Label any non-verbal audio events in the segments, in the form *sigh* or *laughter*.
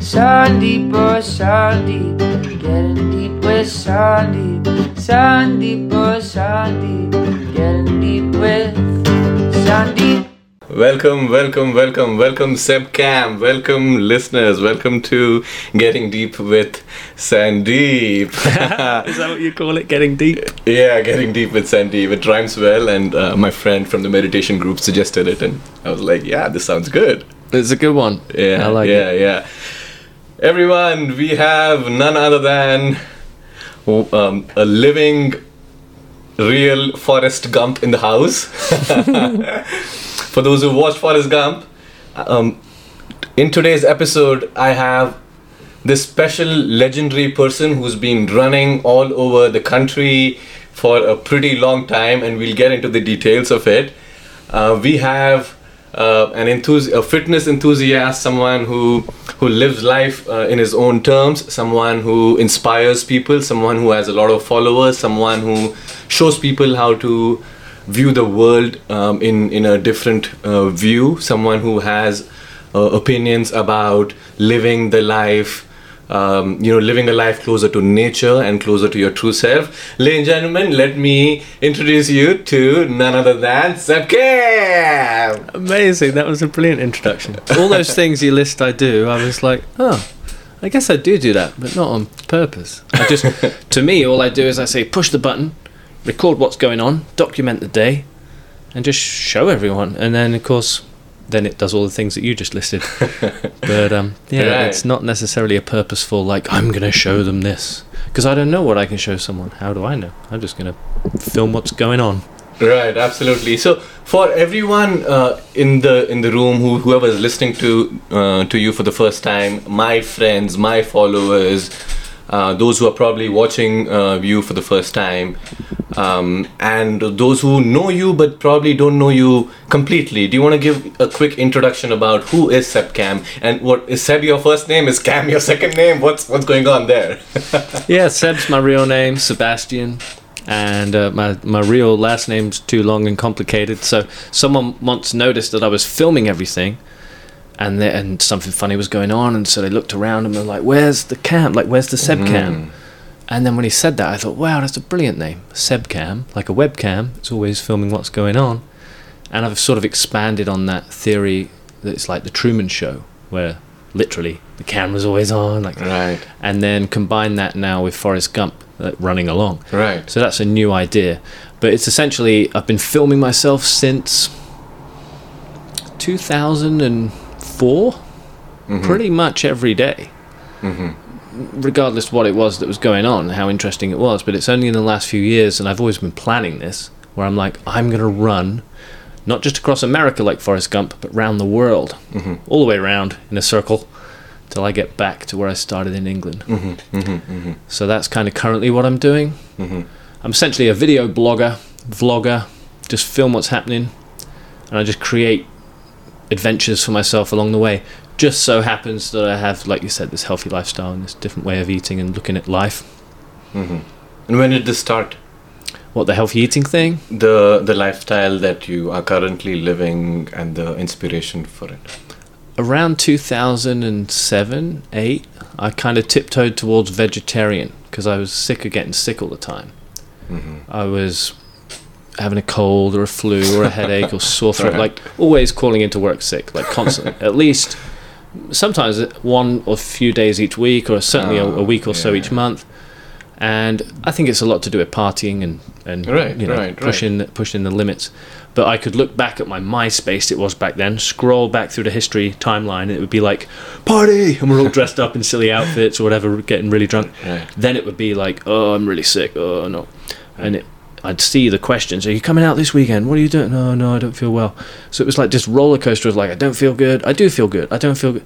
Sandeep, oh Sandeep, getting deep with Sandeep. Sandeep, oh Sandeep, getting deep with Sandeep. Welcome, welcome, welcome, welcome, Seb Cam. Welcome, listeners. Welcome to Getting Deep with Sandeep. *laughs* *laughs* Is that what you call it? Getting deep? yeah, Getting Deep with Sandeep. It rhymes well, and uh, my friend from the meditation group suggested it, and I was like, yeah, this sounds good. It's a good one. Yeah, I like yeah, it. yeah. Everyone, we have none other than um, a living, real Forrest Gump in the house. *laughs* For those who watched Forrest Gump, um, in today's episode, I have this special legendary person who's been running all over the country for a pretty long time, and we'll get into the details of it. Uh, we have uh, an enthusi- a fitness enthusiast, someone who who lives life uh, in his own terms, someone who inspires people, someone who has a lot of followers, someone who shows people how to view the world um, in in a different uh, view, someone who has uh, opinions about living the life. Um, you know, living a life closer to nature and closer to your true self. Ladies and gentlemen, let me introduce you to none other than Seb Cam. Amazing. That was a brilliant introduction. *laughs* All those things you list I do, I was like, oh, I guess I do do that, but not on purpose. I just, *laughs* to me, all I do is I say push the button, record what's going on, document the day, and just show everyone. And then, of course, then it does all the things that you just listed. *laughs* but um, yeah, Right. it's not necessarily a purposeful like I'm going to show them this because I don't know what I can show someone. How do I know? I'm just going to film what's going on. Right, absolutely. So for everyone uh, in the in the room, who whoever is listening to uh, to you for the first time, my friends, my followers, uh, those who are probably watching uh, you for the first time, um, and those who know you but probably don't know you completely. Do you want to give a quick introduction about who is Seb Cam and what is Seb your first name? Is Cam your second name? What's what's going on there? *laughs* Yeah, Seb's my real name, Sebastian, and uh, my my real last name's too long and complicated. So someone once noticed that I was filming everything, and the, and something funny was going on, and so they looked around and were like, "Where's the cam? Like, where's the Seb cam?" And then when he said that, I thought, "Wow, that's a brilliant name, Sebcam, like a webcam. It's always filming what's going on." And I've sort of expanded on that theory that it's like the Truman Show, where literally the camera's always on, like right, and then combine that now with Forrest Gump uh, running along. right. So that's a new idea. But it's essentially, I've been filming myself since 2004, mm-hmm. pretty much every day. Mm-hmm. Regardless what it was that was going on, how interesting it was. But it's only in the last few years, and I've always been planning this, where I'm like, I'm going to run not just across America like Forrest Gump, but round the world, mm-hmm. all the way around in a circle till I get back to where I started in England. So that's kind of currently what I'm doing. I'm essentially a video blogger, vlogger, just film what's happening, and I just create adventures for myself along the way. Just so happens that I have, like you said, this healthy lifestyle and this different way of eating and looking at life. Mm-hmm. And when did this start? What the healthy eating thing? the the lifestyle that you are currently living and the inspiration for it Around 2007, 8, I kind of tiptoed towards vegetarian because I was sick of getting sick all the time. Mm-hmm. I was having a cold or a flu or a *laughs* headache or sore throat, like always calling into work sick, like constantly. At least sometimes one or few days each week, or certainly a, a ah, week or so each month. And I think it's a lot to do with partying and and Right, you know right, right. pushing pushing the limits. But I could look back at my MySpace, it was back then, scroll back through the history timeline, and it would be like, party! And we're all dressed up in silly outfits or whatever, getting really drunk. Then it would be like, oh, I'm really sick, oh, no. And it, I'd see the questions, are you coming out this weekend? What are you doing? No, no, I don't feel well. So it was like this roller coaster of like, I don't feel good, I do feel good, I don't feel good.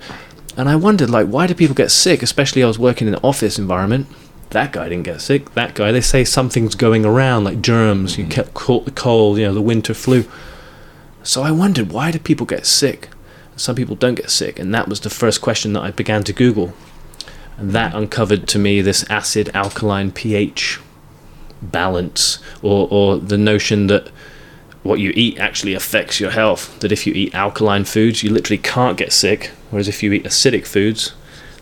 And I wondered, like, why do people get sick? Especially I was working in an office environment. That guy didn't get sick. That guy, they say something's going around, like germs. You mm-hmm. kept caught the cold, you know, the winter flu. So I wondered, why do people get sick? Some people don't get sick, and that was the first question that I began to Google. And that uncovered to me this acid alkaline pH balance, or, or the notion that what you eat actually affects your health. That if you eat alkaline foods, you literally can't get sick, whereas if you eat acidic foods,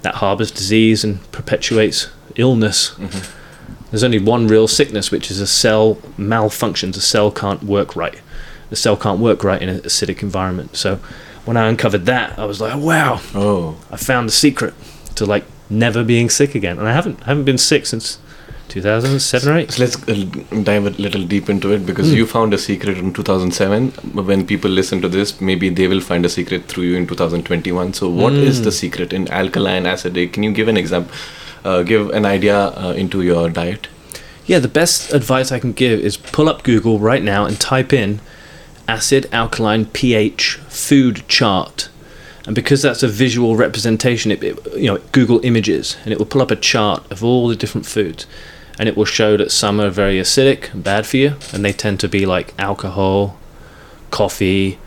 that harbors disease and perpetuates illness. Mm-hmm. There's only one real sickness, which is a cell malfunctions. A cell can't work right. The cell can't work right in an acidic environment. So when I uncovered that, I was like, wow, Oh, I found the secret to like never being sick again. And I haven't I haven't been sick since 2007 or 8. so let's uh, dive a little deep into it because Hmm. you found a secret in 2007. When people listen to this, maybe they will find a secret through you in 2021. So, what is Hmm. the secret in alkaline acidic? Can you give an example? Uh, give an idea uh, into your diet. Yeah, the best advice I can give is pull up Google right now and type in acid alkaline pH food chart. And because that's a visual representation, it, it you know Google Images and it will pull up a chart of all the different foods, and it will show that some are very acidic and bad for you, and they tend to be like alcohol, coffee,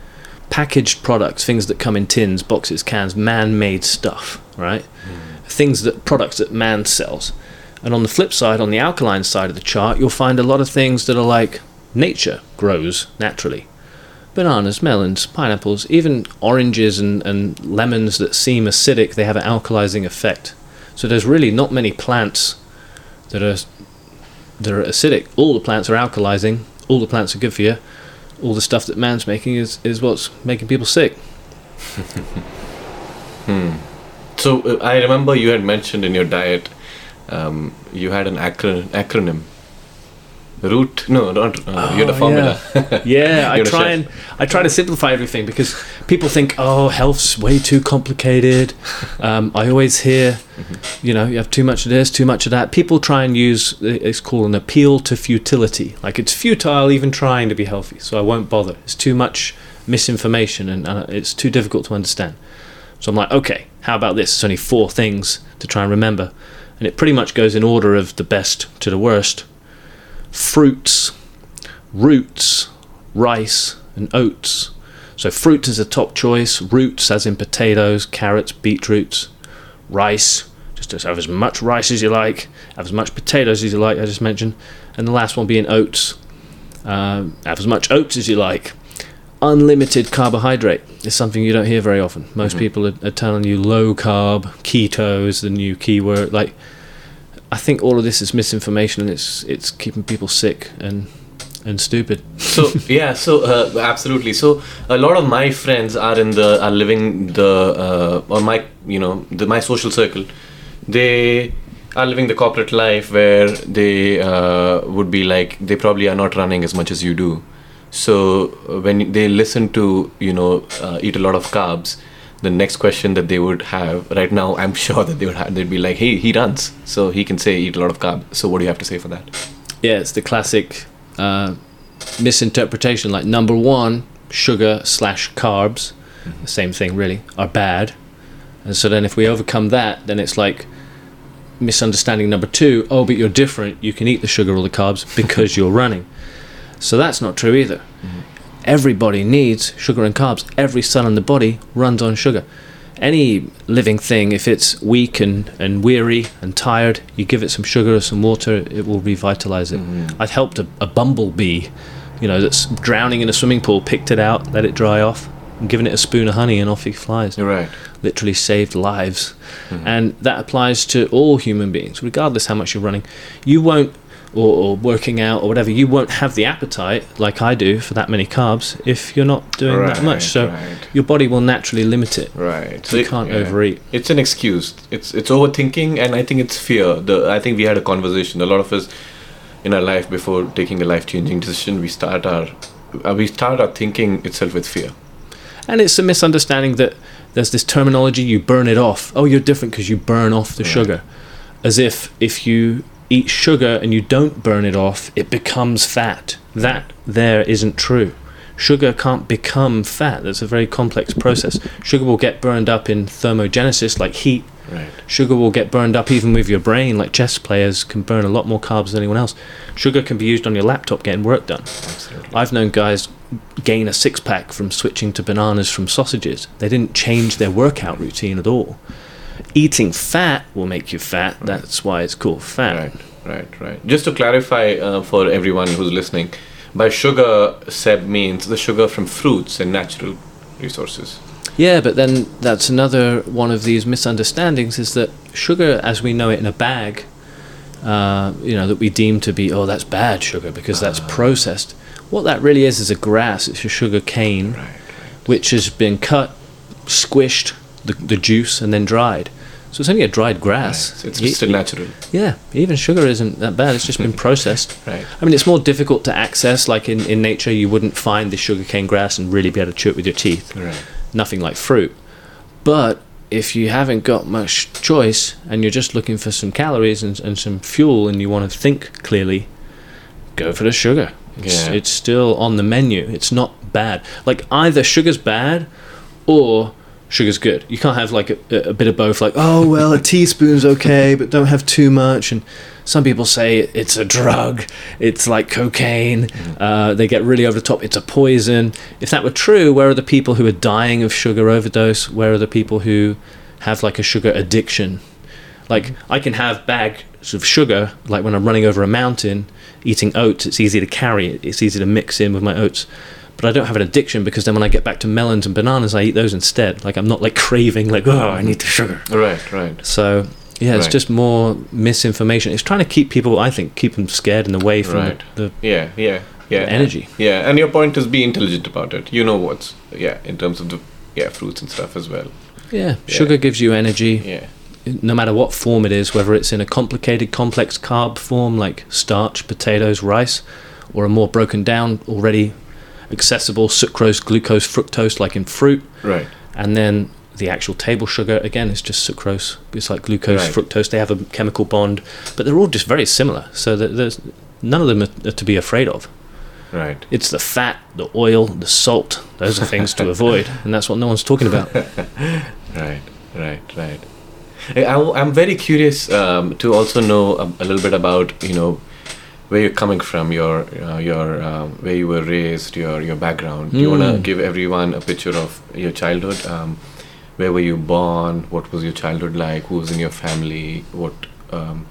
packaged products, things that come in tins, boxes, cans, man-made stuff, right? Hmm. Things that products that man sells. And on the flip side, on the alkaline side of the chart, you'll find a lot of things that are like nature grows naturally. Bananas, melons, pineapples, even oranges and, and lemons that seem acidic, they have an alkalizing effect. So there's really not many plants that are that are acidic. All the plants are alkalizing, all the plants are good for you. All the stuff that man's making is, is what's making people sick. *laughs* So, uh, I remember you had mentioned in your diet, um, you had an acro- acronym. Root? No, not. Uh, you're a Oh, formula. Yeah, *laughs* I try and I try to simplify everything because people think, oh, health's way too complicated. Um, I always hear, you know, you have too much of this, too much of that. People try and use it's called an appeal to futility. Like it's futile even trying to be healthy, so I won't bother. It's too much misinformation and, and it's too difficult to understand. So I'm like, okay, how about this? It's only four things to try and remember, and it pretty much goes in order of the best to the worst. Fruits, roots, rice, and oats. So fruit is a top choice. Roots, as in potatoes, carrots, beetroots, rice. Just have as much rice as you like, have as much potatoes as you like. I just mentioned, and the last one being oats. Um, have as much oats as you like. Unlimited carbohydrate is something you don't hear very often. Most people are, are telling you low carb, keto is the new keyword. Like, I think all of this is misinformation, and it's it's keeping people sick and and stupid. so *laughs* yeah so uh, absolutely. So a lot of my friends are in the are living the uh, or my you know the my social circle. They are living the corporate life where they uh, would be like they probably are not running as much as you do. So when they listen to you know uh, eat a lot of carbs the next question that they would have right now i'm *laughs* sure that they would have they'd be like hey he runs so he can say eat a lot of carbs so what do you have to say for that Yeah, it's the classic uh, misinterpretation. Like number one, sugar slash carbs, the same thing really, are bad. And so then if we overcome that, then it's like misunderstanding number two. Oh, but you're different. You can eat the sugar or the carbs because you're running. So that's not true either. Everybody needs sugar and carbs. Every cell in the body runs on sugar. Any living thing, if it's weak and, and weary and tired, you give it some sugar or some water, it will revitalize it. Mm-hmm. I've helped a, a bumblebee, you know, that's drowning in a swimming pool, picked it out, let it dry off, and given it a spoon of honey, and off he flies you're right literally saved lives. Mm-hmm. And that applies to all human beings, regardless how much you're running. You won't, or, or working out, or whatever, you won't have the appetite like I do for that many carbs if you're not doing that much. So right. your body will naturally limit it. Right. So you can't overeat. It's an excuse. It's it's overthinking, and I think it's fear. The I think we had a conversation. A lot of us in our life before taking a life changing decision, we start our uh, we start our thinking itself with fear. And it's a misunderstanding that there's this terminology you burn it off. Oh, you're different because you burn off the Right. sugar. As if if you eat sugar and you don't burn it off, it becomes fat. That there isn't true. Sugar can't become fat. That's a very complex process. Sugar will get burned up in thermogenesis, like heat. Right. Sugar will get burned up even with your brain, like chess players can burn a lot more carbs than anyone else. Sugar can be used on your laptop getting work done. Absolutely. I've known guys gain a six pack from switching to bananas from sausages. They didn't change their workout routine at all. Eating fat will make you fat. That's why it's called fat. Right. Right. Right. Just to clarify uh, for everyone who's listening, by sugar, Seb means the sugar from fruits and natural resources. Yeah, but then that's another one of these misunderstandings is that sugar, as we know it in a bag, uh, you know, that we deem to be, oh, that's bad sugar because that's processed. What that really is is a grass. It's a sugar cane, Right. which has been cut, squished, the, the juice, and then dried. So it's only a dried grass. Right. It's Ye- still natural. yeah, even sugar isn't that bad. It's just been *laughs* processed. Right. I mean, it's more difficult to access. Like in, in nature, you wouldn't find the sugarcane grass and really be able to chew it with your teeth. Right. Nothing like fruit. But if you haven't got much choice and you're just looking for some calories and, and some fuel and you want to think clearly, go for the sugar. It's, Yeah. it's still on the menu. It's not bad. Like either sugar's bad or sugar's good. You can't have like a, a bit of both. Like, oh well, a *laughs* teaspoon's okay, but don't have too much. And some people say it's a drug. It's like cocaine. Uh, they get really over the top. It's a poison. If that were true, where are the people who are dying of sugar overdose? Where are the people who have like a sugar addiction? Like I can have bags of sugar, like when I'm running over a mountain, eating oats. It's easy to carry. It's easy to mix in with my oats. But I don't have an addiction because then when I get back to melons and bananas, I eat those instead. Like I'm not like craving, like oh, I need the sugar. Right. Right. So yeah, it's Right. just more misinformation. It's trying to keep people, I think, keep them scared and away from Right. the, Yeah. Yeah. Yeah. the energy. Yeah, and your point is be intelligent about it. You know what's yeah in terms of the yeah fruits and stuff as well. Yeah, Yeah. sugar gives you energy. Yeah. no matter what form it is, whether it's in a complicated, complex carb form like starch, potatoes, rice, or a more broken down, already accessible sucrose, glucose, fructose like in fruit, Right. and then the actual table sugar again is just sucrose. It's like glucose, Right. fructose. They have a chemical bond, but they're all just very similar. So there's none of them are, to be afraid of. Right. It's the fat, the oil, the salt. Those are things to *laughs* avoid, and that's what no one's talking about. *laughs* Right. Right. Right. I, am very curious um, to also know a, a little bit about you know where you're coming from, your uh, your um, where you were raised, your your background. Do you want to Mm. give everyone a picture of your childhood? Um, where were you born? What was your childhood like? Who was in your family? What um,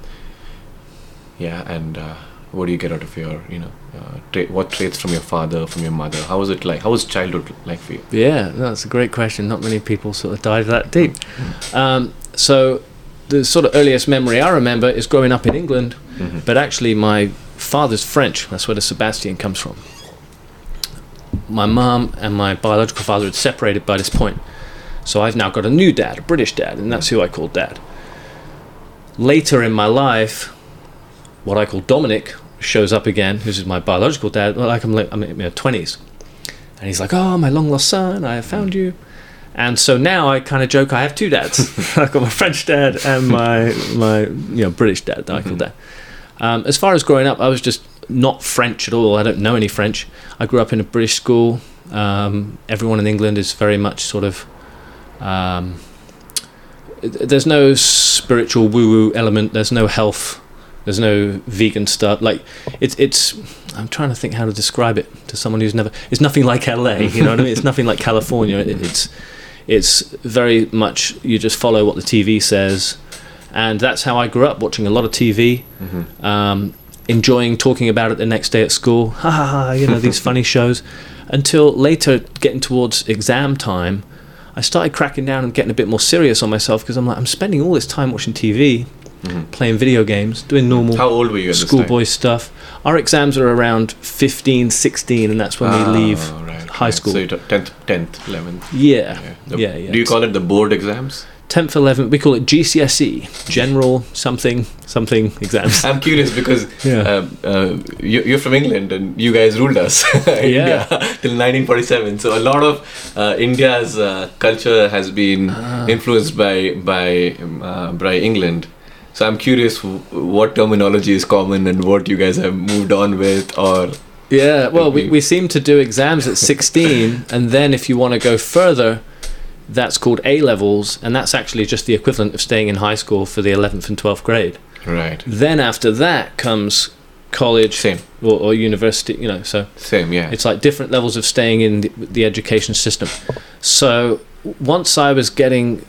yeah, and uh, what do you get out of your you know uh, tra- what traits from your father, from your mother? How was it like? How was childhood like for you? Yeah, that's a great question. Not many people sort of dive that deep. Um, so, the sort of earliest memory I remember is growing up in England, Mhm. but actually, my father's French. That's where the Sebastian comes from. My mom and my biological father had separated by this point. So, I've now got a new dad, a British dad, and that's who I call dad. Later in my life, what I call Dominic shows up again, who's my biological dad. Like I'm, I'm in my twenties, and he's like, "Oh, my long lost son, I have found you." And so now I kind of joke I have two dads. *laughs* I've got my French dad and my my you know British dad that I call mm-hmm. dad. Um, as far as growing up, I was just not French at all. I don't know any French. I grew up in a British school. Um, everyone in England is very much sort of. Um, there's no spiritual woo woo element. There's no health. There's no vegan stuff. Like it's it's. I'm trying to think how to describe it to someone who's never. It's nothing like LA. You know what I mean? It's nothing like California. It, it's it's very much you just follow what the TV says, and that's how I grew up watching a lot of TV, Mm-hmm. um, enjoying talking about it the next day at school. *laughs* Ha ha ha! You know these *laughs* funny shows. Until later, getting towards exam time, I started cracking down and getting a bit more serious on myself because I'm like, I'm spending all this time watching TV, Mhm. playing video games, doing normal How old were you at this time? schoolboy stuff. Our exams are around 15, 16, and that's when Ah, we leave right, high right. school. So you're tenth, tenth, eleventh. Yeah, The- yeah, yeah. Do you call it the board exams? 10th, 11th, we call it GCSE, General Something Something Exams. *laughs* I'm curious because Yeah. um, uh, you, you're from England and you guys ruled us. *laughs* India till 1947. So a lot of uh, India's uh, culture has been Ah. influenced by by um, uh, by England. So I'm curious what terminology is common and what you guys have moved on with, or Yeah, well, we, we seem to do exams at 16, and then if you want to go further, that's called A levels, and that's actually just the equivalent of staying in high school for the 11th and 12th grade. right, Then after that comes college same, or, or university, you know, so same, yeah. it's like different levels of staying in the, the education system. So once I was getting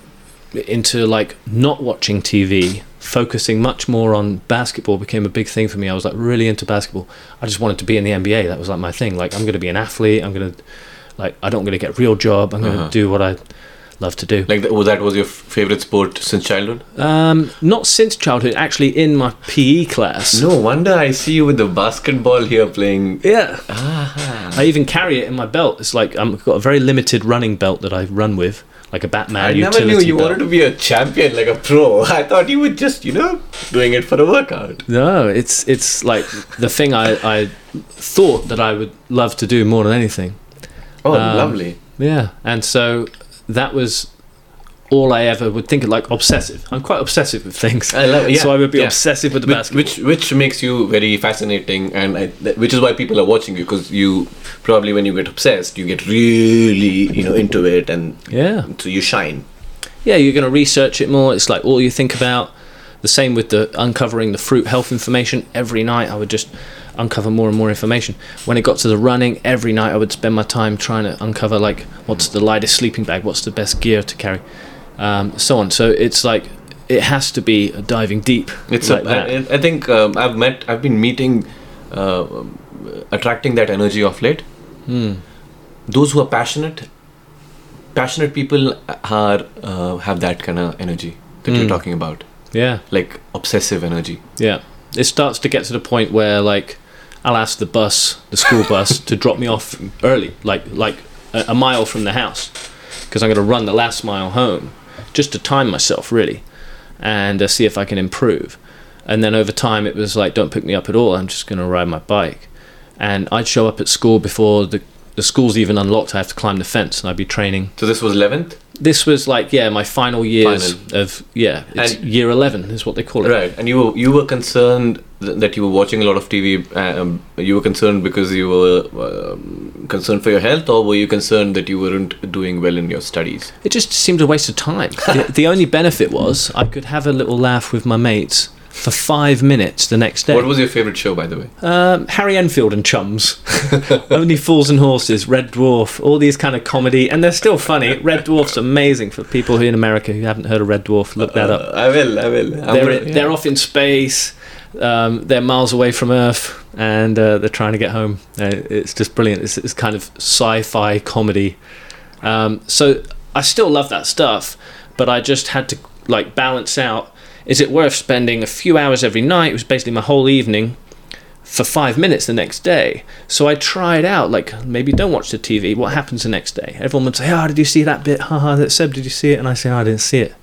into like not watching TV, focusing much more on basketball became a big thing for me. I was like really into basketball. I just wanted to be in the NBA. That was like my thing. Like I'm going to be an athlete. I'm going to Like I don't going to get a real job. I'm going to Uh-huh. do what I love to do. Like that, was that was your favorite sport since childhood? Um, not since childhood. Actually, in my PE class. No wonder I see you with the basketball here playing. Yeah. I even carry it in my belt. It's like I've got a very limited running belt that I run with, like a Batman I never knew you belt. wanted to be a champion, like a pro. *laughs* I thought you were just, you know, doing it for a workout. No, it's it's like the thing I, I thought that I would love to do more than anything. Oh, Um, lovely. Yeah, and so that was all I ever would think of, like obsessive. I'm quite obsessive with things. I love. Yeah, *laughs* so I would be yeah. obsessive with the which, basketball. which which makes you very fascinating, and I, th- which is why people are watching you because you probably when you get obsessed, you get really you know into it, and yeah, so you shine. yeah, you're going to research it more. It's like all you think about. The same with the uncovering the fruit health information. Every night I would just uncover more and more information. When it got to the running, every night I would spend my time trying to uncover like what's the lightest sleeping bag, what's the best gear to carry, um, so on. So it's like it has to be diving deep. It's like a, that. I, I think um, I've met, I've been meeting, uh, attracting that energy of late. Hmm. Those who are passionate, passionate people are uh, have that kind of energy that you're Mm. talking about, Yeah, like obsessive energy. yeah. It starts to get to the point where like I'll ask the bus, the school *laughs* bus, to drop me off early, like like a, a mile from the house, because I'm going to run the last mile home, just to time myself really, and uh, see if I can improve. And then over time, it was like, don't pick me up at all. I'm just going to ride my bike. And I'd show up at school before the the school's even unlocked. I have to climb the fence, and I'd be training. So this was eleventh, This was like yeah, my final years Final. of yeah, it's And- year eleven is what they call it. right? And you were you were concerned that you were watching a lot of TV. Um, you were concerned because you were um, concerned for your health, or were you concerned that you weren't doing well in your studies? It just seemed a waste of time. *laughs* the, the only benefit was I could have a little laugh with my mates for five minutes the next day. What was your favorite show, by the way? um, Harry Enfield and Chums, *laughs* Only Fools and Horses, Red Dwarf, all these kind of comedy, and they're still funny. Red Dwarf's amazing for people who in America who haven't heard of Red Dwarf. Look that up. Uh, I will. I will. They're gonna- they're off in space. Um, they're miles away from Earth, and uh, they're trying to get home. Uh, it's just brilliant. It's, it's kind of sci-fi comedy. Um, so I still love that stuff, but I just had to like balance out. Is it worth spending a few hours every night? It was basically my whole evening for five minutes the next day. So I tried out, like maybe don't watch the TV. What happens the next day? Everyone would say, "Oh, did you see that bit? Haha, that Seb, did you see it?" And I say, oh, "I didn't see it."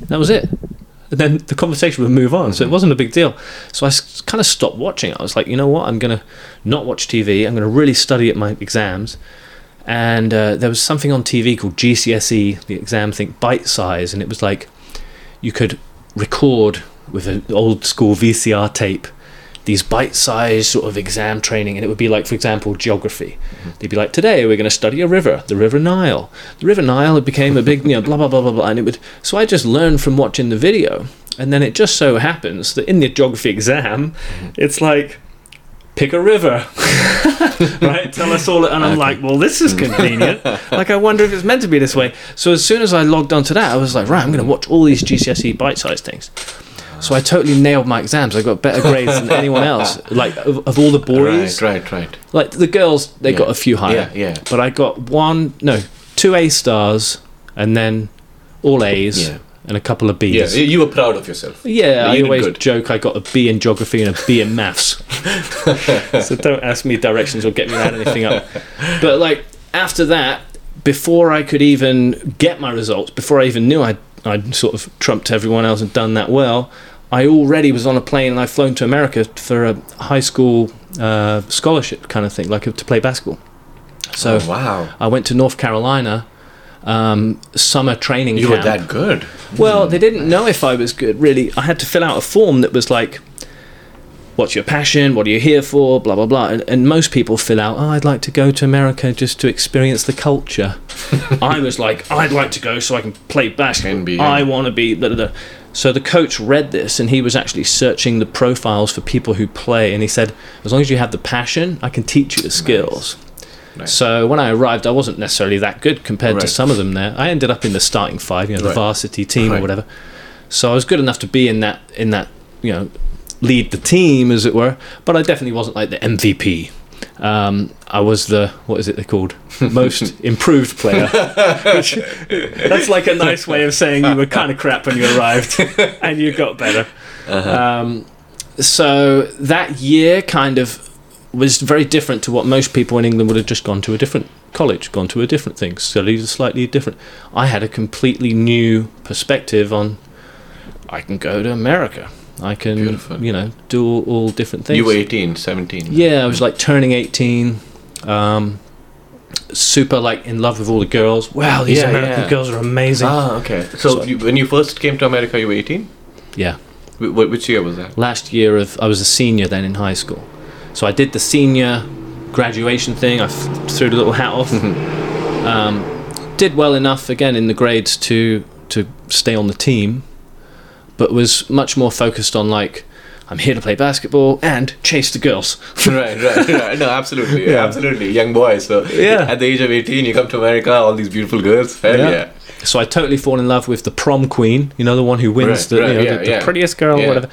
That was it. And then the conversation would move on, so it wasn't a big deal. So I kind of stopped watching. I was like, you know what? I'm gonna not watch TV. I'm gonna really study at my exams. And uh, there was something on TV called GCSE, the exam thing, Bitesize, and it was like you could record with an old school VCR tape these bite-sized sort of exam training and it would be like for example geography. Mm-hmm. They'd be like today we're going to study a river the river nile. The river nile it became a big *laughs* you know blah blah blah blah blah and it would so i just learned from watching the video and then it just so happens that in the geography exam mm-hmm. it's like pick a river *laughs* right tell us all and i'm like well this is mm. convenient *laughs* like i wonder if it's meant to be this way so as soon as i logged onto that i was like right i'm going to watch all these gcse bite-sized things so I totally nailed my exams. I got better grades than anyone *laughs* else. Like of, of all the boys, Right, right, right. like the girls, they Yeah. got a few higher. Yeah, yeah. But I got one, no, two A stars, and then all A's Yeah. And a couple of B's. Yeah, you were proud of yourself. Yeah, You I always good. joke I got a B in geography and a B in maths. *laughs* so don't ask me directions or get me add anything up. But like after that, before I could even get my results, before I even knew I'd, I'd sort of trumped everyone else and done that well, I already was on a plane and I'd flown to America for a high school uh, scholarship kind of thing, like to play basketball. So Oh, wow, I went to North Carolina um, summer training you camp. were that good. Well, they didn't know if I was good, really. I had to fill out a form that was like, What's your passion? What are you here for? Blah, blah, blah. And, and most people fill out, Oh, I'd like to go to America just to experience the culture. *laughs* I was like, I'd like to go so I can play basketball. NBA. I want to be. Blah, blah, blah. So the coach read this and he was actually searching the profiles for people who play. And he said, As long as you have the passion, I can teach you the skills. So when I arrived, I wasn't necessarily that good compared to some of them there. I ended up in the starting five, you know, the Right. varsity team or whatever. So I was good enough to be in that in that you know lead the team as it were. But I definitely wasn't like the MVP. Um, I was the what is it they called *laughs* most improved player. Which- that's like a nice way of saying you were kind of crap when you arrived and you got better. Um, so that year kind of was very different to what most people in England would have just gone to a different college, gone to a different thing, studied slightly different. I had a completely new perspective on. I can go to America. I can, Beautiful. you know, do all, all different things. You were 18, 17. Yeah, I was like turning 18. Um, super like in love with all the girls. Wow, these Yeah, American yeah. girls are amazing. Ah, okay. So, So- you, when you first came to America, you were 18? yeah. Wh- which year was that? Last year of I was a senior then in high school. So I did the senior graduation thing. I f- threw the little hat off. um, did well enough again in the grades to to stay on the team, but was much more focused on like I'm here to play basketball and chase the girls. *laughs* right, right, right. No, *laughs* absolutely. Yeah. Absolutely. Young boy. So, Yeah. at the age of 18, you come to America, all these beautiful girls. Hell Yeah. yeah. So I totally fall in love with the prom queen, you know, the one who wins Right, the, right, you know, yeah, the, the prettiest girl whatever.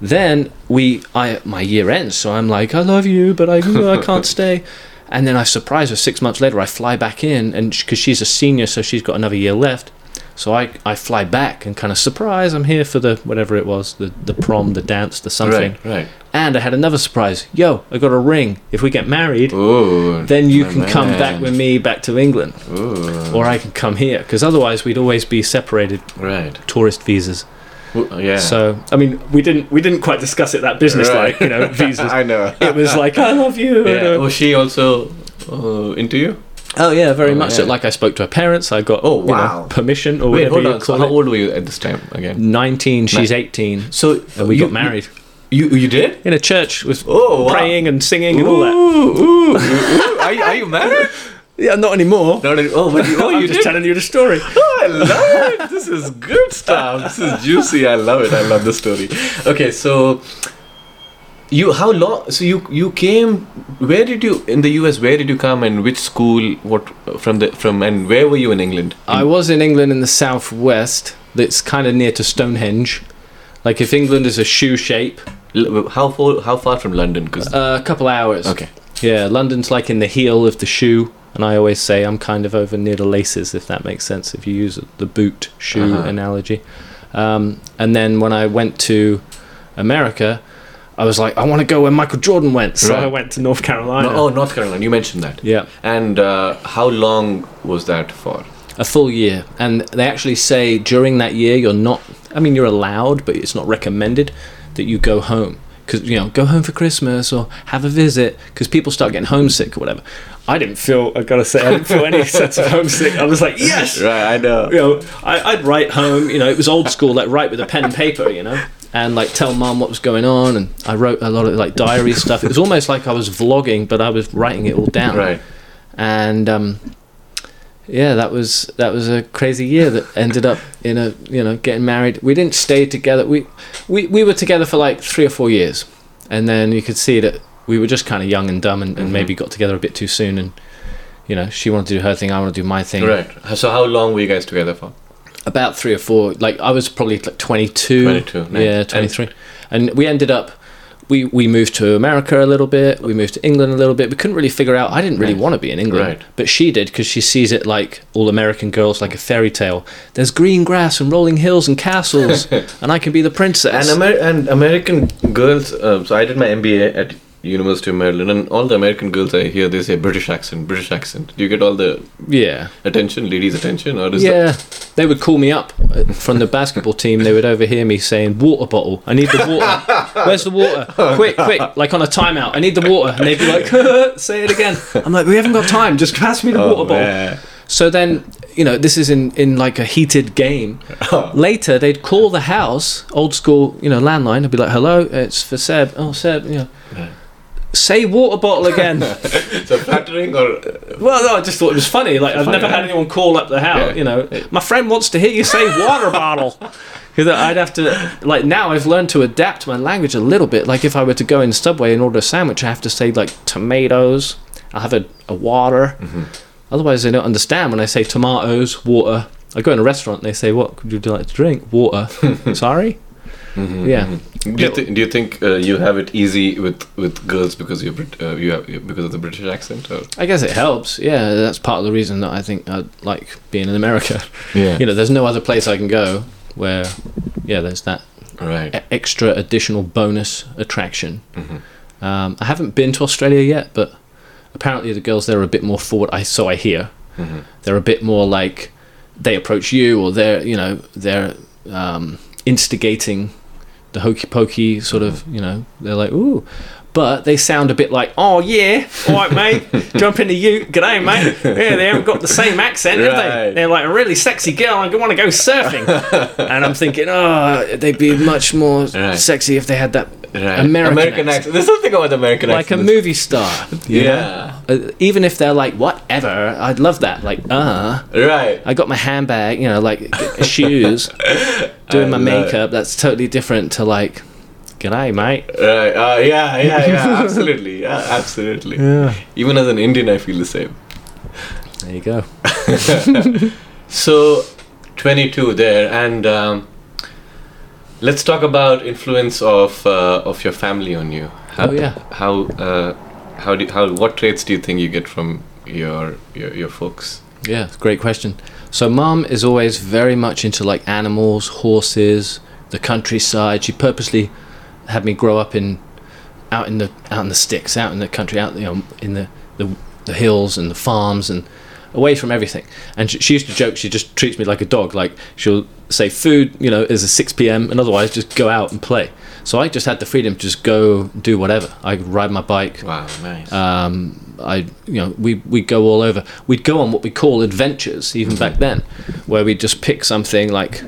Then we, I my year ends, so I'm like, I love you, but I, I *laughs* can't stay. And then I surprise her six months later. I fly back in, and because she's a senior, so she's got another year left. So I, I fly back and kind of surprise. I'm here for the whatever it was, the the prom, the dance, the something. Right, right. And I had another surprise. Yo, I got a ring. If we get married, Ooh. then you can come back with me back to England, Ooh. or I can come here. Because otherwise, we'd always be separated Right. tourist visas. Ooh, yeah. So I mean, we didn't we didn't quite discuss it that business like you know *laughs* visas. I know. it was like I love you. yeah. uh, Was she also uh, into you? oh yeah, very Oh, much. So like I spoke to her parents. I got Oh, you know, wow. permission or Wait, whatever hold you on. So how old were you at this time again? Nineteen. She's eighteen. So And we you, got married You you did? in a church with Oh, wow. praying and singing and all that. Ooh, ooh, ooh. Are, you, are you married? *laughs* Yeah, not anymore. Not any, oh, but you, oh, I'm you just did? telling you the story. *laughs* Oh, I love it. This is good stuff. This is juicy. I love it. I love the story. Okay, so you how long? So you you came. Where did you in the U.S. Where did you come and which school? What from the from and where were you in England? I was in England in the southwest. That's kind of near to Stonehenge. Like if England is a shoe shape, L- How far how far from London? Because uh, a couple hours. okay, Yeah, London's like in the heel of the shoe, and I always say I'm kind of over near the laces, if that makes sense, if you use the boot shoe Uh-huh. analogy. Um, and then when I went to America, I was like, I want to go where Michael Jordan went, so Right. I went to North Carolina. no, oh North Carolina. You mentioned that. Yeah, And uh, how long was that for? a full year. And they actually say during that year, you're not, I mean, you're allowed, but it's not recommended that you go home. Because, you know, go home for Christmas or have a visit, because people start getting homesick or whatever. I didn't feel, i got to say, I didn't feel any *laughs* sense of homesick. I was like, yes! Right, I know. You know, I, I'd write home, you know, it was old school, like write with a pen and paper, you know, and like tell mum what was going on. And I wrote a lot of like diary stuff. It was almost like I was vlogging, but I was writing it all down Right. and um, yeah, that was that was a crazy year that ended up in a you know getting married. We didn't stay together. We we we were together for like three or four years, and then you could see that we were just kind of young and dumb, and, and Mhm. maybe got together a bit too soon. And you know, she wanted to do her thing, I want to do my thing. Right. So how long were you guys together for? About three or four. Like I was probably like twenty two. 22, nice. Yeah, twenty three, and we ended up. We, we moved to America a little bit. We moved to England a little bit. We couldn't really figure out. I didn't really Right. want to be in England, Right. but she did because she sees it like all American girls, like a fairy tale. There's green grass and rolling hills and castles, *laughs* and I can be the princess. And, Amer- and American girls. Uh, so I did my MBA at University of Maryland, and all the American girls I hear they say British accent, British accent. Do you get all the yeah, attention, ladies' attention, or is yeah. They would call me up uh, from the basketball team. They would overhear me saying, "Water bottle. I need the water. *laughs* Where's the water? Quick, quick! Like on a timeout. I need the water." And they'd be like, *laughs* "Say it again." I'm like, "We haven't got time. Just pass me the that? water Oh, bottle." man. So then, you know, this is in, in like a heated game. Later, they'd call the house, old school, you know, landline. I'd be like, hello, it's for Seb. Oh, Seb, you know. Yeah. Say water bottle again. *laughs* so flattering or well, no, I just thought it was funny. Like, I've Funny, never had anyone call up the house, Yeah. you know. My friend wants to hear you say water bottle. *laughs* Because I'd have to, like, now I've learned to adapt my language a little bit. Like, if I were to go in Subway and order a sandwich, I have to say, like, tomatoes. I'll have a, a water. Mm-hmm. Otherwise, they don't understand when I say tomatoes, water. I go in a restaurant and they say, What would you like to drink? Water. *laughs* Sorry? Yeah. Do you, thi- do you think uh, you have it easy with, with girls because you're Brit- uh, you have because of the British accent? Or? I guess it helps. Yeah, that's part of the reason that I think I like being in America. *laughs* Yeah. You know, there's no other place I can go where, yeah, there's that Right. e- extra additional bonus attraction. Mm-hmm. Um, I haven't been to Australia yet, but apparently the girls there are a bit more forward. I so I hear Mm-hmm. they're a bit more like they approach you, or they're you know they're um, instigating the hokey pokey sort of you know they're like ooh. But they sound a bit like, oh yeah, *laughs* all right, mate, jump into you, g'day, mate. Yeah, they haven't got the same accent, have they? They're like a really sexy girl. I want to go surfing, and I'm thinking, oh, they'd be much more Right. sexy if they had that Right. American, accent. accent. There's something about American accent. like a movie star. Yeah. Uh, even if they're like whatever, I'd love that. Like, uh, Right. I got my handbag, you know, like *laughs* shoes, doing my I it. makeup. That's totally different to like, g'day, mate. Right. Uh, yeah. Yeah. Yeah. absolutely. Yeah. Absolutely. Yeah. Even as an Indian, I feel the same. There you go. *laughs* So, 22 there, and um, let's talk about influence of uh, of your family on you. How, Oh, yeah. How uh, how do how what traits do you think you get from your your, your folks? Yeah, great question. So, mom is always very much into like animals, horses, the countryside. She purposely had me grow up in out in the out in the sticks, out in the country, out you know in the the, the hills and the farms and away from everything. And she, she used to joke she just treats me like a dog. Like she'll say food, you know, is a six p.m. and otherwise just go out and play. So I just had the freedom to just go do whatever. I could ride my bike. Wow, nice. Um, I, you know, we we'd go all over. We'd go on what we call adventures, even back then, where we'd just pick something like,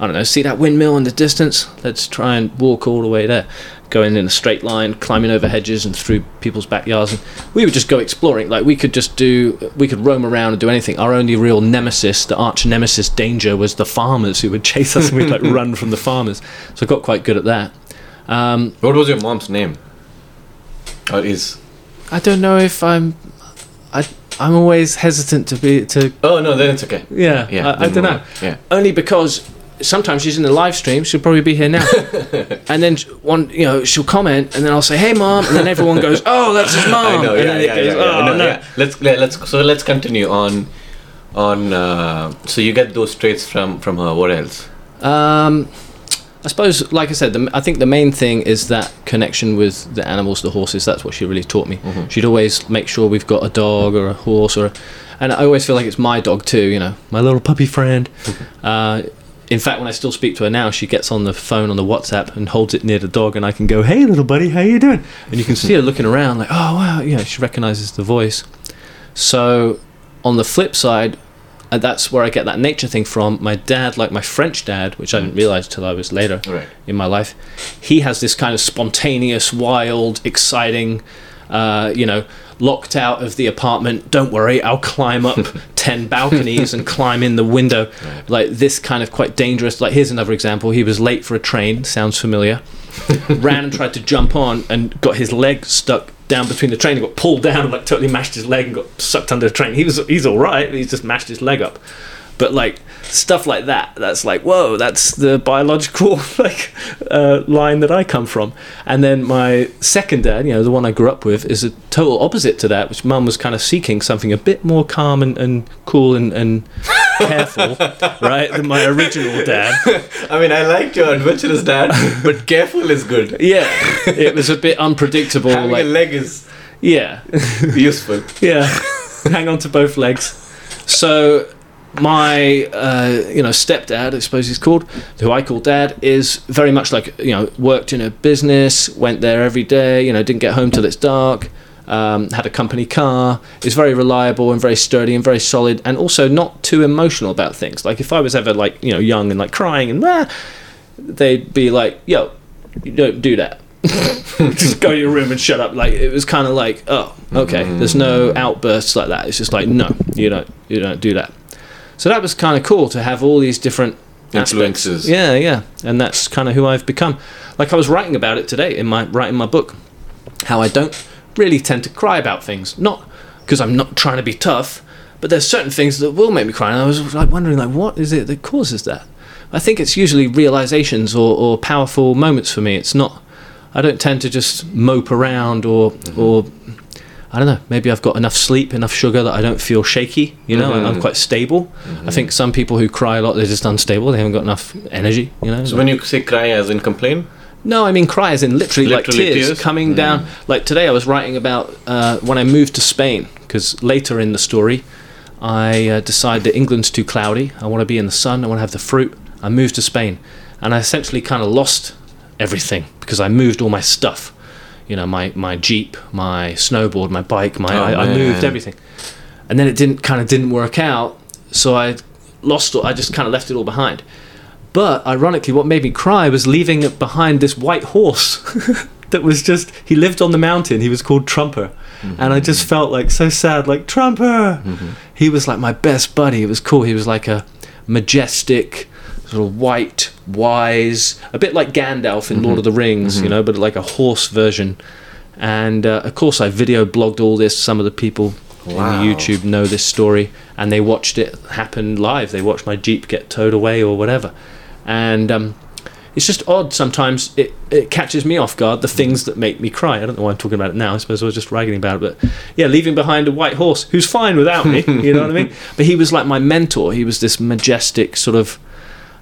I don't know, see that windmill in the distance? Let's try and walk all the way there, going in a straight line, climbing over hedges and through people's backyards, and we would just go exploring. Like we could just do, we could roam around and do anything. Our only real nemesis, the arch nemesis danger, was the farmers who would *laughs* chase us, and we'd like run from the farmers. So I got quite good at that. Um, what was your mom's name? Or is? I don't know if I'm. I I'm always hesitant to be to. Oh no, then it's okay. Yeah, Yeah, I, I don't know. Yeah. Only because sometimes she's in the live stream. She'll probably be here now, *laughs* and then one, you know, she'll comment, and then I'll say, "Hey, mom," and then everyone goes, *laughs* "Oh, that's his mom." I know. and Yeah, yeah, it yeah, yeah, "Oh know, no." yeah. Let's let, let's so let's continue on on. Uh, so you get those traits from from her. What else? Um, I suppose, like I said, the, I think the main thing is that connection with the animals, the horses. That's what she really taught me. She'd always make sure we've got a dog or a horse, or, a, and I always feel like it's my dog too. You know, my little puppy friend. Uh, in fact, when I still speak to her now, she gets on the phone on the WhatsApp and holds it near the dog, and I can go, "Hey, little buddy, how you doing?" And you can see her looking around, like, "Oh wow, yeah." She recognizes the voice. So, on the flip side, that's where I get that nature thing from. My dad, like my French dad, which I didn't realize till I was later Right. in my life, he has this kind of spontaneous, wild, exciting, uh, you know, locked out of the apartment. Don't worry, I'll climb up *laughs* 10 balconies and climb in the window. Like this kind of quite dangerous. Like, here's another example. He was late for a train, sounds familiar. *laughs* Ran and tried to jump on and got his leg stuck down between the train and got pulled down and like totally mashed his leg and got sucked under the train. He was he's all right. He's just mashed his leg up. But like stuff like that, that's like whoa, that's the biological *laughs* like uh, line that I come from. And then my second dad, you know, the one I grew up with, is a total opposite to that. Which mum was kind of seeking something a bit more calm and, and cool and, and *laughs* careful, right, than my original dad. *laughs* I mean, I liked your adventurous dad, but careful is good. Yeah, it was a bit unpredictable. Having like a leg is yeah, useful. yeah hang on to both legs so my uh, you know stepdad i suppose he's called who i call dad is very much like you know worked in a business went there every day you know didn't get home till it's dark um, had a company car is very reliable and very sturdy and very solid and also not too emotional about things like if i was ever like you know young and like crying and ah, they'd be like yo you don't do that *laughs* just go to your room and shut up. Like it was kind of like, oh, okay. There's no outbursts like that. It's just like, no, you don't, you don't do that. So that was kind of cool to have all these different aspects. Influences. Yeah, yeah, and that's kind of who I've become. Like I was writing about it today in my writing my book, how I don't really tend to cry about things, not because I'm not trying to be tough, but there's certain things that will make me cry. And I was like wondering, like, what is it that causes that? I think it's usually realizations or, or powerful moments for me. It's not. I don't tend to just mope around or mm-hmm. or I don't know. Maybe I've got enough sleep, enough sugar that I don't feel shaky. You know, Mhm. I'm quite stable. I think some people who cry a lot, they're just unstable. They haven't got enough energy. You know. So when you say cry, as in complain, No, I mean cry as in literally, like Literally tears, tears? Mm. coming down. Like today, I was writing about uh, when I moved to Spain because later in the story, I uh, decide that England's too cloudy. I want to be in the sun. I want to have the fruit. I moved to Spain, and I essentially kind of lost everything because I moved all my stuff. You know, my my jeep, my snowboard, my bike, my Oh, I, I moved everything, and then it didn't kind of didn't work out. So I lost. all- I just kind of left it all behind. But ironically, what made me cry was leaving it behind this white horse *laughs* that was just, he lived on the mountain. He was called Trumper. Mm-hmm. And I just felt like so sad, like, Trumper! Mm-hmm. He was like my best buddy. It was cool. He was like a majestic, sort of white, wise, a bit like Gandalf in Lord of the Rings, you know, but like a horse version. And uh, of course, I video blogged all this. Some of the people Wow. in YouTube know this story, and they watched it happen live. They watched my Jeep get towed away or whatever. And um, it's just odd sometimes. It, it catches me off guard, the things that make me cry. I don't know why I'm talking about it now. I suppose I was just ragging about it. But yeah, leaving behind a white horse who's fine without me, you know what I mean? *laughs* But he was like my mentor. He was this majestic sort of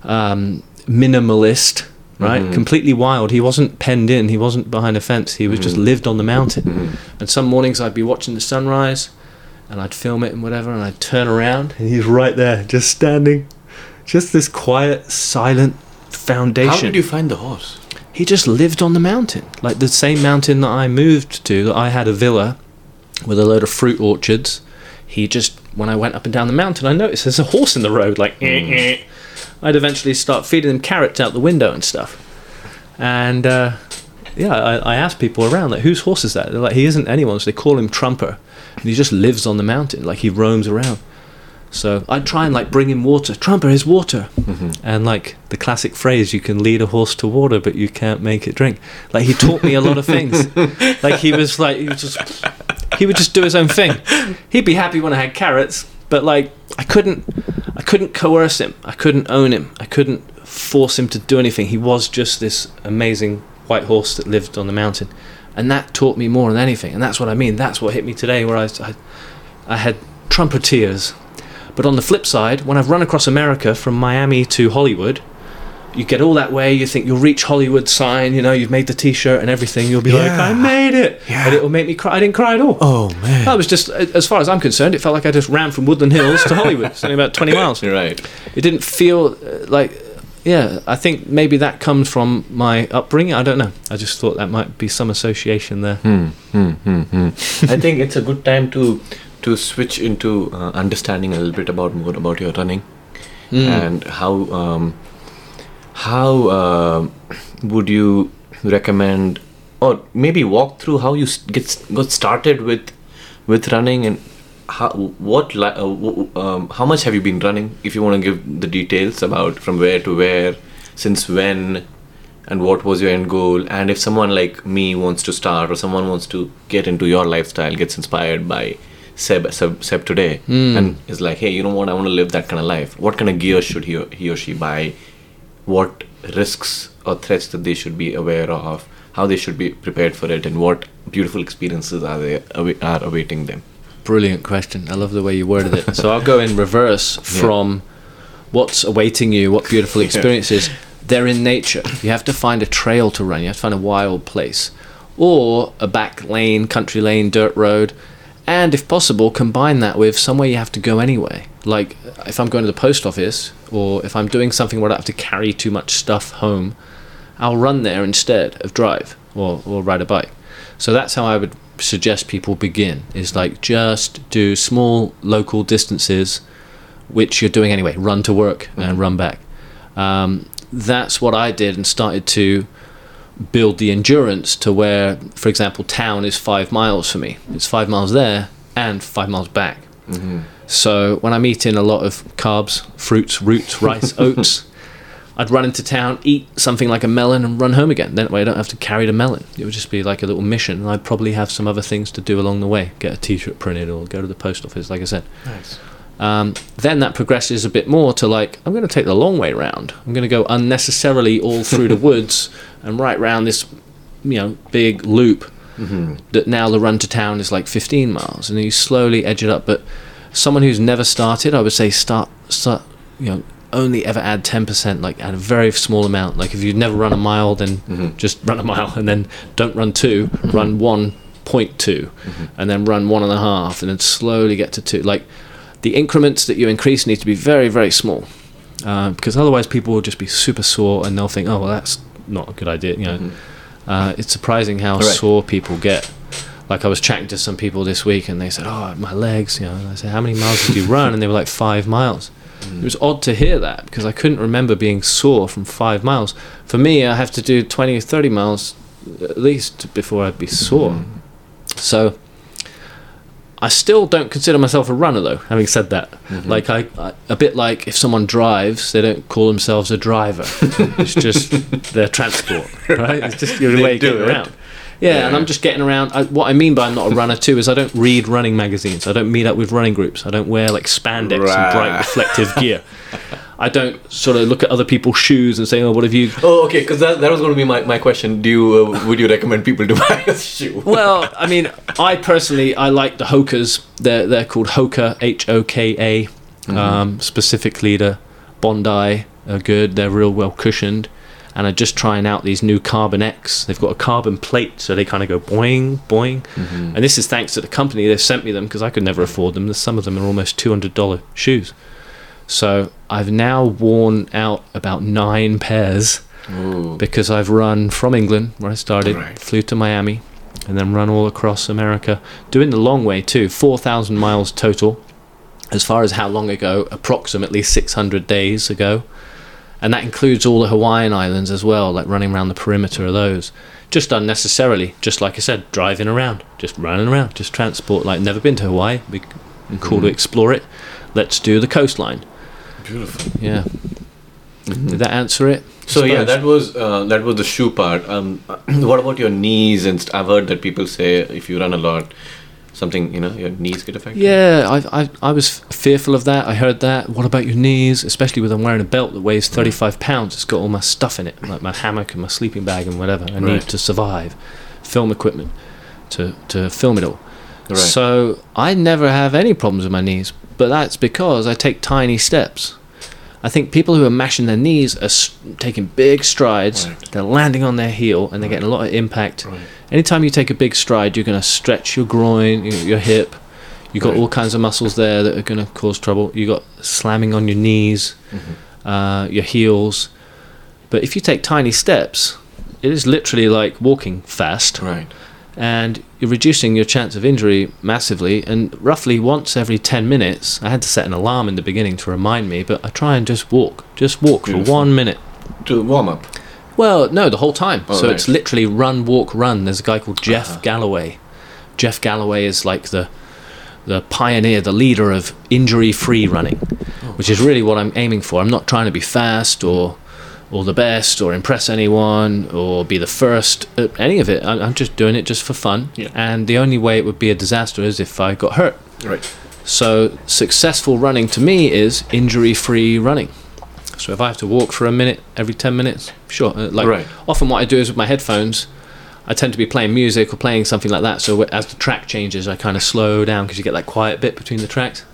um, minimalist, right? Mhm. Completely wild. He wasn't penned in. He wasn't behind a fence. He was just lived on the mountain. And some mornings I'd be watching the sunrise, and I'd film it and whatever, and I'd turn around, and he's right there, just standing, just this quiet, silent foundation. how did you find the horse? He just lived on the mountain, like the same mountain that I moved to. That I had a villa with a load of fruit orchards. He just, when I went up and down the mountain, I noticed there's a horse in the road. Like, eh, eh. I'd eventually start feeding him carrots out the window and stuff. And uh, yeah, I, I asked people around, like, whose horse is that? They're like, he isn't anyone's. They call him Trumper, and he just lives on the mountain, like he roams around. So I'd try and like bring him water. Trumper, his water. And like the classic phrase, you can lead a horse to water, but you can't make it drink. Like he taught me a lot of things. *laughs* like he was like he was just he would just do his own thing. He'd be happy when I had carrots, but like I couldn't I couldn't coerce him. I couldn't own him. I couldn't force him to do anything. He was just this amazing white horse that lived on the mountain. And that taught me more than anything. And that's what I mean. That's what hit me today where I I, I had Trumper tears. But on the flip side, when I've run across America from Miami to Hollywood, you get all that way, you think you'll reach Hollywood sign, you know, you've made the t shirt and everything, you'll be like, I made it! Yeah. And it will make me cry. I didn't cry at all. Oh man, That was just, as far as I'm concerned, it felt like I just ran from Woodland Hills to Hollywood. *laughs* It's only about 20 miles. you're right. It didn't feel uh, like, yeah, I think maybe that comes from my upbringing. I don't know. I just thought that might be some association there. Hmm, hmm, hmm, hmm. I think it's a good time to to switch into uh, understanding a little bit about more about your running Mm. and how um, how uh, would you recommend or maybe walk through how you get got started with with running and how what uh, w- um, how much have you been running? If you want to give the details about from where to where since when and what was your end goal? And if someone like me wants to start or someone wants to get into your lifestyle gets inspired by Seb, Seb, Seb today and is like hey you know what? I want to live that kind of life. What kind of gear should he or, he or she buy what risks or threats that they should be aware of how they should be prepared for it and what beautiful experiences are they awa- are awaiting them Brilliant question. I love the way you worded it. So I'll go in reverse *laughs* from what's awaiting you, what beautiful *laughs* experiences. They're in nature. You have to find a trail to run. You have to find a wild place, or a back lane, country lane, dirt road, and if possible, combine that with somewhere you have to go anyway. Like if I'm going to the post office, or if I'm doing something where I have to carry too much stuff home, I'll run there instead of drive or, or ride a bike. So that's how I would suggest people begin is like just do small local distances which you're doing anyway run to work and run back um, that's what i did and started to build the endurance to where for example town is five miles for me it's five miles there and five miles back mm-hmm. so when i'm eating a lot of carbs fruits roots rice *laughs* oats I'd run into town, eat something like a melon, and run home again. That way, I don't have to carry the melon. It would just be like a little mission, and I'd probably have some other things to do along the way. Get a T-shirt printed, or go to the post office, like I said. nice Um, then that progresses a bit more to like I'm going to take the long way round. I'm going to go unnecessarily all through the *laughs* woods and right round this, you know, big loop. Mm-hmm. That now the run to town is like 15 miles, and you slowly edge it up. But someone who's never started, I would say start start you know only ever add 10% like add a very small amount. Like if you've never run a mile then mm-hmm. just run a mile. And then don't run 2 mm-hmm. run 1.2 and then run one and a half and then slowly get to 2 like the increments that you increase need to be very very small uh, because otherwise people will just be super sore and they'll think oh well that's not a good idea you know uh, it's surprising how Right. sore people get like I was chatting to some people this week and they said, "Oh, my legs," you know. And I said, "How many miles did you *laughs* run?" And they were like five miles. It was odd to hear that because I couldn't remember being sore from five miles. For me, I have to do twenty or thirty miles at least before I'd be sore. So I still don't consider myself a runner, though. Having said that, mm-hmm. like I, I, a bit like if someone drives, they don't call themselves a driver. it's just *laughs* their transport, right? It's just your way getting it. around. Yeah, and I'm just getting around. I, what I mean by I'm not a runner too is I don't read running magazines. I don't meet up with running groups. I don't wear like spandex and bright reflective gear. *laughs* I don't sort of look at other people's shoes and say, "Oh, what have you?" Oh, okay. Because that, that was going to be my, my question. Do you uh, would you recommend people to *laughs* buy a shoe? Well, I mean, I personally I like the Hokas. They're they're called Hoka H O K A. Um, specifically, the Bondi are good. They're real well cushioned, and are just trying out these new Carbon X. They've got a carbon plate, so they kind of go boing boing. Mm-hmm. And this is thanks to the company. They've sent me them because I could never afford them. Some of them are almost two hundred dollar shoes. So I've now worn out about nine pairs Ooh. because I've run from England, where I started, Right. flew to Miami, and then run all across America, doing the long way too, 4,000 miles total. As far as how long ago, approximately 600 days ago. And that includes all the Hawaiian islands as well, like running around the perimeter of those. Just unnecessarily, just like I said, driving around, just running around, just transport. Like, never been to Hawaii, be cool to explore it. Let's do the coastline. Beautiful. Yeah. Did that answer it? So yeah, that was uh, that was the shoe part. Um, *clears throat* what about your knees? And st- I've heard that people say if you run a lot, something you know your knees get affected. Yeah, I, I, I was fearful of that. I heard that. What about your knees? Especially with I'm wearing a belt that weighs mm. 35 pounds. It's got all my stuff in it, like my hammock and my sleeping bag and whatever I need to survive. Film equipment to, to film it all. Right. So I never have any problems with my knees, but that's because I take tiny steps. I think people who are mashing their knees are s- taking big strides. Right. They're landing on their heel and they're getting a lot of impact. Right. Anytime you take a big stride, you're going to stretch your groin, your, your hip. You've got all kinds of muscles there that are going to cause trouble. You've got slamming on your knees, Mm-hmm. uh, your heels. But if you take tiny steps, it is literally like walking fast Right. and you're reducing your chance of injury massively. And roughly once every 10 minutes, I had to set an alarm in the beginning to remind me, but I try and just walk. Just walk for Beautiful. one minute. Do To warm up. Well, no, the whole time. Oh, so right. it's literally run, walk, run. There's a guy called Jeff Uh-huh. Galloway. Jeff Galloway is like the the pioneer, the leader of injury-free running, Oh. which is really what I'm aiming for. I'm not trying to be fast or or the best or impress anyone or be the first at any of it. I'm, I'm just doing it just for fun. Yeah. And the only way it would be a disaster is if I got hurt. Right. So successful running to me is injury-free running. So if I have to walk for a minute every ten minutes, sure. Uh, Like Right. often, what I do is with my headphones, I tend to be playing music or playing something like that. So as the track changes, I kind of slow down because you get that quiet bit between the tracks.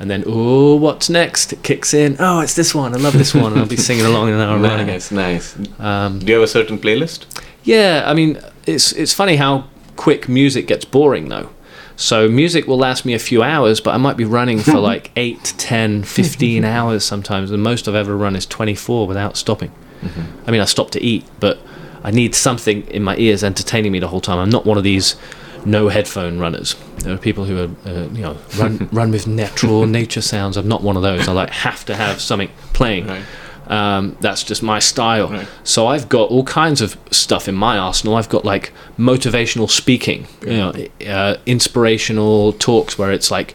And then, oh, what's next? It kicks in. Oh, it's this one. I love this one. And I'll be *laughs* singing along in I'm running. Nice, nice. Um, Do you have a certain playlist? yeah, I mean, it's it's funny how quick music gets boring though. So music will last me a few hours, but I might be running for *laughs* like 8, 10, 15 *laughs* hours sometimes. The most I've ever run is 24 without stopping. I mean, I stop to eat, but I need something in my ears entertaining me the whole time. I'm not one of these no headphone runners. There are people who are, uh, you know, run *laughs* run with natural nature sounds. I'm not one of those. I like have to have something playing. Right. Um, that's just my style. Right. So I've got all kinds of stuff in my arsenal. I've got like motivational speaking, you know, uh, inspirational talks where it's like,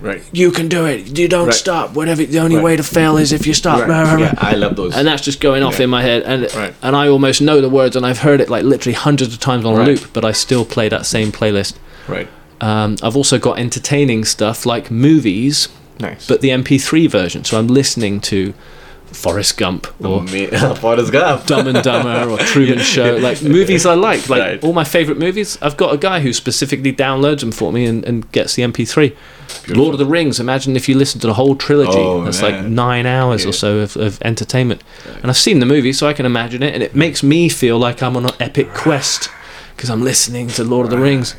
Right. "You can do it. You don't Right. stop. Whatever. The only Right. way to fail is if you stop." Right. *laughs* Yeah, I love those. And that's just going off Yeah. in my head, and and I almost know the words, and I've heard it like literally hundreds of times on loop, but I still play that same playlist. right. Um, I've also got entertaining stuff like movies Nice. but the MP3 version. So I'm listening to Forrest Gump or Me- *laughs* Forrest Gump. Dumb and Dumber or Truman *laughs* Show, like movies I like, like Right. all my favorite movies. I've got a guy who specifically downloads them for me and, and gets the MP3. Lord of the Rings. Imagine if you listen to the whole trilogy. Oh, That's like nine hours Yeah. or so of, of entertainment. And I've seen the movie, so I can imagine it, and it makes me feel like I'm on an epic quest because I'm listening to Lord of the Rings.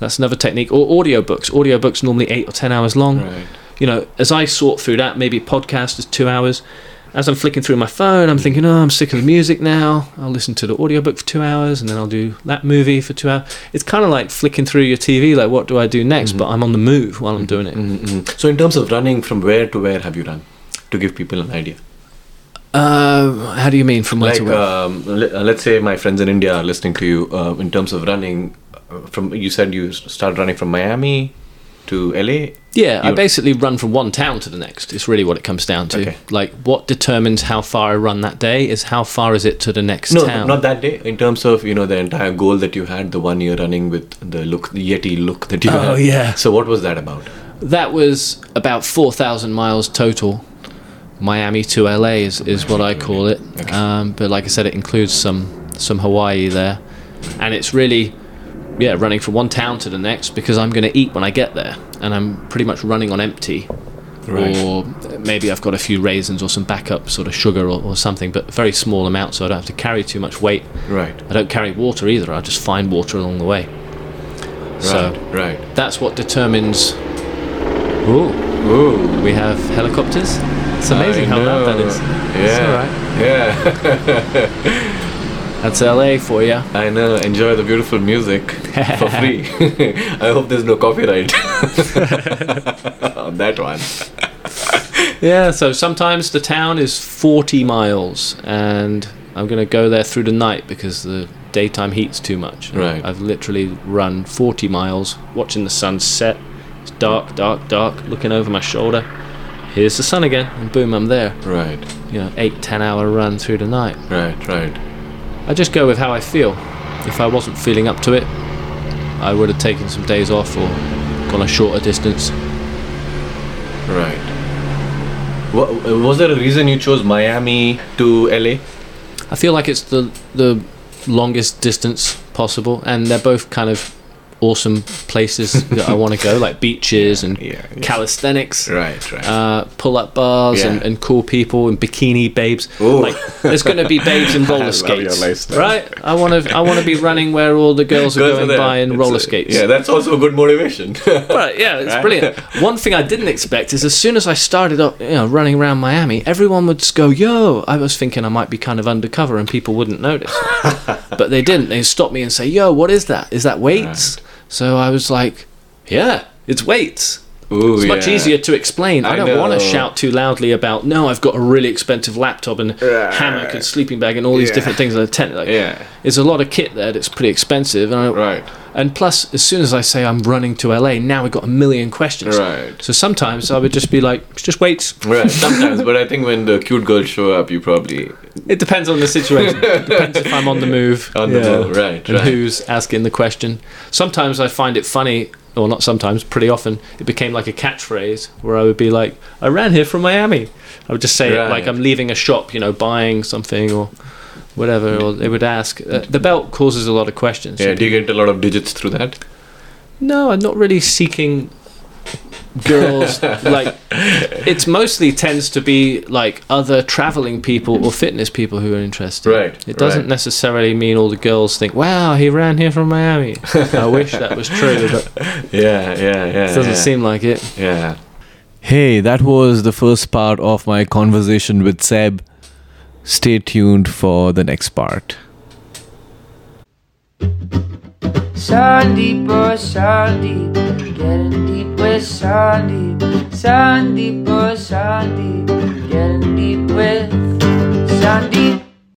That's another technique. Or audiobooks. Audiobooks normally eight or ten hours long Right. you know, as I sort through that, maybe podcast is two hours. As I'm flicking through my phone, I'm thinking, oh, I'm sick of the music now. I'll listen to the audiobook for two hours and then I'll do that movie for two hours. It's kind of like flicking through your TV, like, what do I do next? But I'm on the move while I'm doing it. Mm-hmm. So, in terms of running, from where to where have you run? To give people an idea. Uh, how do you mean from where Like, to where? um, uh, let's say my friends in India are listening to you. Uh, in terms of running, from you said you started running from Miami to LA. yeah, I basically run from one town to the next. It's really what it comes down to. Okay. Like, what determines how far I run that day is how far is it to the next No, town. not that day. In terms of you know the entire goal that you had, the one year running with the look, the Yeti look that you Oh, had. Oh yeah. So what was that about? That was about 4,000 miles total. Miami to LA is, is what I call it. Okay. Um, but like I said, it includes some, some Hawaii there. And it's really, yeah, running from one town to the next because I'm going to eat when I get there. And I'm pretty much running on empty. Right. Or uh, maybe I've got a few raisins or some backup sort of sugar or, or something, but very small amount so I don't have to carry too much weight. Right. I don't carry water either, I just find water along the way. So Right. Right. that's what determines. Ooh, Ooh. we have helicopters. It's amazing I how loud that is. Yeah. *laughs* Yeah. *laughs* That's LA for you. I know. Enjoy the beautiful music for *laughs* free. *laughs* I hope there's no copyright *laughs* on that one. Yeah, so sometimes the town is 40 miles, and I'm going to go there through the night because the daytime heat's too much. Right. I've literally run 40 miles watching the sun set. It's dark, dark, dark, looking over my shoulder. Here's the sun again, and boom, I'm there. Right. You know, eight, ten hour run through the night. Right. Right. I just go with how I feel. If I wasn't feeling up to it, I would have taken some days off or gone a shorter distance. Right. Wa- Was there a reason you chose Miami to LA? I feel like it's the the longest distance possible, and they're both kind of awesome places that I want to go, like beaches and Yeah, yeah. calisthenics. Right. Right. Uh, pull-up bars and, Yeah. and cool people and bikini babes. Ooh. Like, there's going to be babes in *laughs* roller skates, right? I want to. I want to be running where all the girls are going by in It's roller a- skates. Yeah, that's also a good motivation. *laughs* Right, yeah, it's Right? brilliant. One thing I didn't expect is as soon as I started up, you know, running around Miami, everyone would just go, "Yo!" I was thinking I might be kind of undercover and people wouldn't notice, *laughs* but they didn't. They stopped me and say, "Yo, what is that? Is that weights?" So I was like, "Yeah, it's weights." Ooh, It's much yeah. easier to explain. I, I don't want to shout too loudly about no, I've got a really expensive laptop and Right. hammock and sleeping bag and all these Yeah. different things. Ten- like, Yeah. There's a lot of kit there that's pretty expensive, and I, Right. And plus, as soon as I say I'm running to LA, now we've got a million questions. Right. So sometimes I would just be like, just wait. Right. Sometimes, *laughs* but I think when the cute girls show up, you probably It depends on the situation. *laughs* It depends if I'm on the move. on the move. Right. And Right. who's asking the question. Sometimes I find it funny, or not sometimes, pretty often, it became like a catchphrase where I would be like, I ran here from Miami. I would just say it Right. like I'm leaving a shop, you know, buying something or whatever, or they would ask. Uh, the belt causes a lot of questions. Yeah. Do you get a lot of digits through that? No, I'm not really seeking girls *laughs* like it's mostly tends to be like other traveling people or fitness people who are interested Right, it doesn't right. necessarily mean all the girls think wow he ran here from miami i wish that was true but *laughs* Yeah. Yeah. Yeah. it doesn't yeah. seem like it Yeah. Hey, that was the first part of my conversation with Seb stay tuned for the next part. Oh getting deep with oh getting deep with